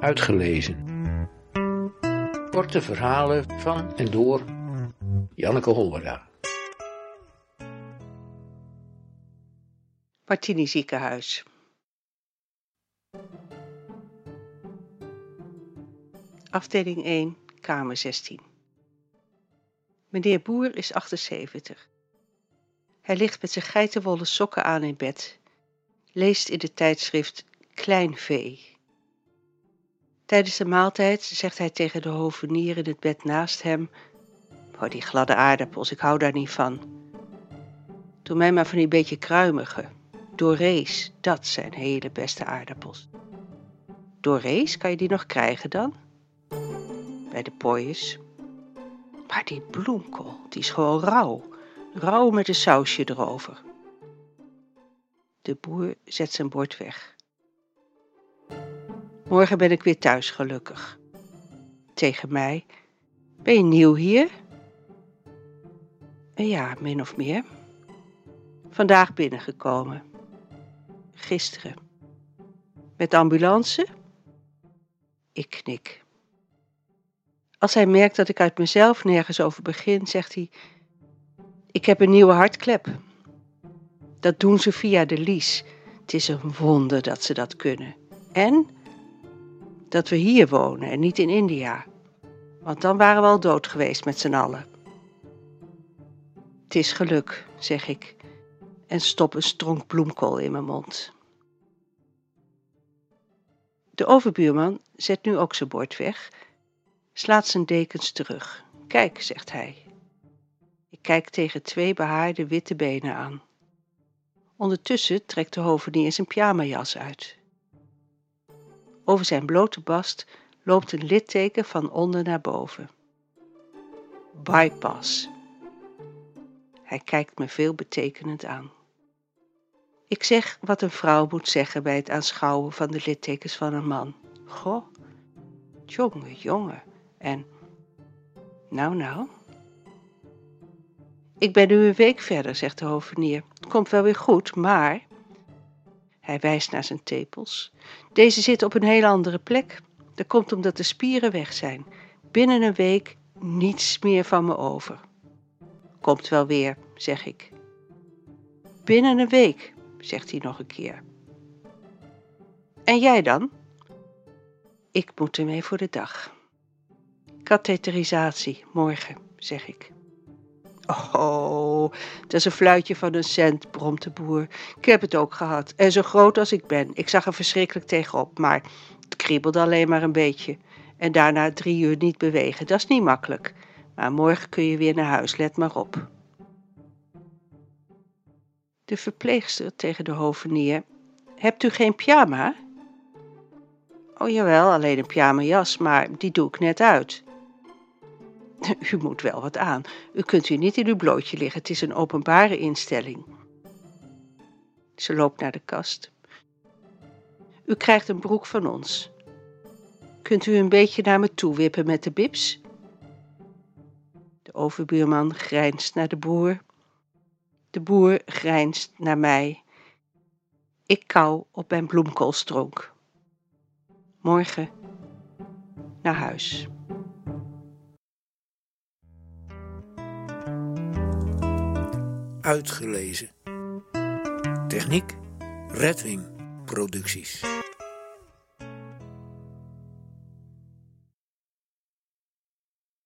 Uitgelezen. Korte verhalen van en door Janneke Hollera. Martini ziekenhuis. Afdeling 1, kamer 16. Meneer Boer is 78. Hij ligt met zijn geitenwolle sokken aan in bed, leest in het tijdschrift Klein Vee. Tijdens de maaltijd zegt hij tegen de hovenier in het bed naast hem: Oh, die gladde aardappels, ik hou daar niet van. Doe mij maar van die beetje kruimige. Dorees, dat zijn hele beste aardappels. Dorees, kan je die nog krijgen dan? Bij de pooiers. Maar die bloemkool, die is gewoon rauw. Rauw met een sausje erover. De boer zet zijn bord weg. Morgen ben ik weer thuis, gelukkig. Tegen mij. Ben je nieuw hier? Ja, min of meer. Vandaag binnengekomen. Gisteren. Met ambulance? Ik knik. Als hij merkt dat ik uit mezelf nergens over begin, zegt hij: Ik heb een nieuwe hartklep. Dat doen ze via de lies. Het is een wonder dat ze dat kunnen. En dat we hier wonen en niet in India. Want dan waren we al dood geweest met z'n allen. Het is geluk, zeg ik en stop een stronk bloemkool in mijn mond. De overbuurman zet nu ook zijn bord weg, slaat zijn dekens terug. Kijk, zegt hij. Ik kijk tegen twee behaarde witte benen aan. Ondertussen trekt de hovenier zijn pyjamajas uit. Over zijn blote bast loopt een litteken van onder naar boven. Bypass. Hij kijkt me veelbetekenend aan. Ik zeg wat een vrouw moet zeggen bij het aanschouwen van de littekens van een man. Goh, jonge, jonge. En, nou, nou. Ik ben nu een week verder, zegt de hovenier. Het komt wel weer goed, maar... Hij wijst naar zijn tepels. Deze zit op een heel andere plek. Dat komt omdat de spieren weg zijn. Binnen een week niets meer van me over. Komt wel weer, zeg ik. Binnen een week, zegt hij nog een keer. En jij dan? Ik moet ermee voor de dag. Katheterisatie, morgen, zeg ik. Oh, dat is een fluitje van een cent, bromt de boer. Ik heb het ook gehad. En zo groot als ik ben. Ik zag er verschrikkelijk tegenop, maar het kriebelde alleen maar een beetje. En daarna drie uur niet bewegen. Dat is niet makkelijk. Maar morgen kun je weer naar huis, let maar op. De verpleegster tegen de hovenier. Hebt u geen pyjama? Oh jawel, alleen een pyjamajas, maar die doe ik net uit. U moet wel wat aan. U kunt hier niet in uw blootje liggen, het is een openbare instelling. Ze loopt naar de kast. U krijgt een broek van ons. Kunt u een beetje naar me toe wippen met de bibs? De overbuurman grijnst naar de boer. De boer grijnst naar mij. Ik kou op mijn bloemkoolstronk. Morgen naar huis. Uitgelezen. Techniek Redwing Producties.